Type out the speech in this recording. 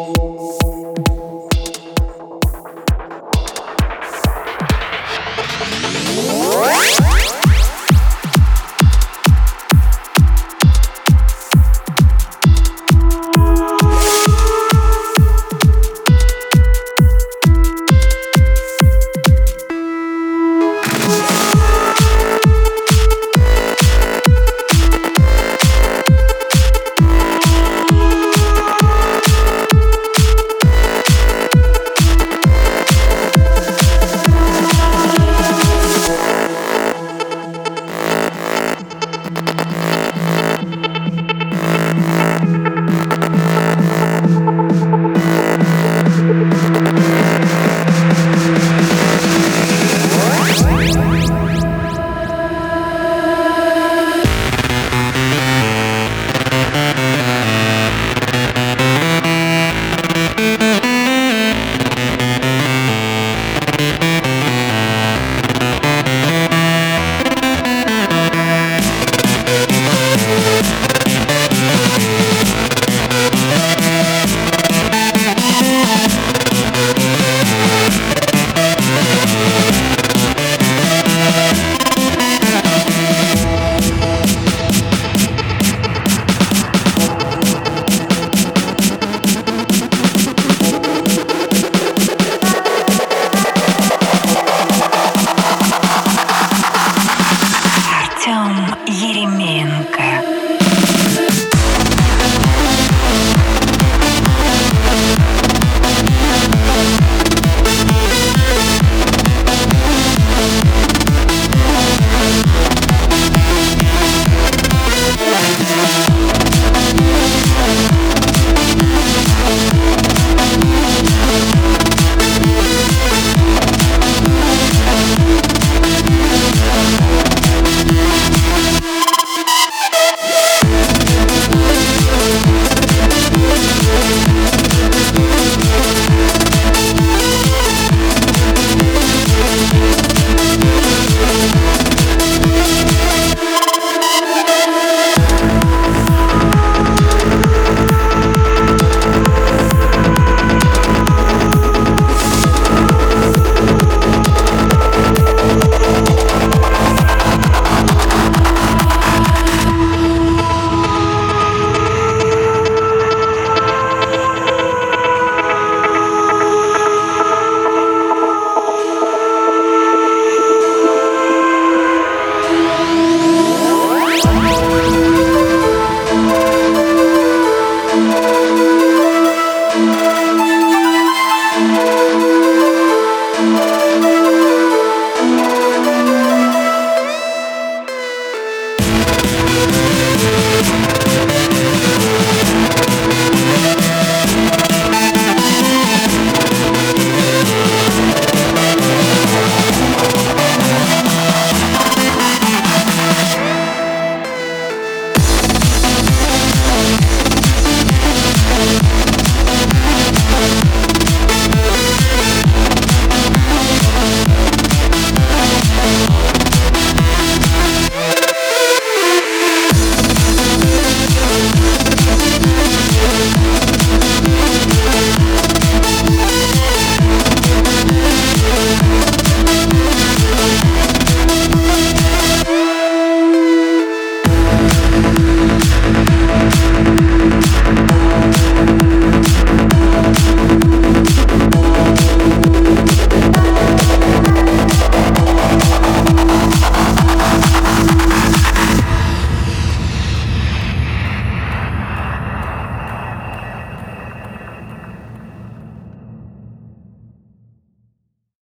Oh.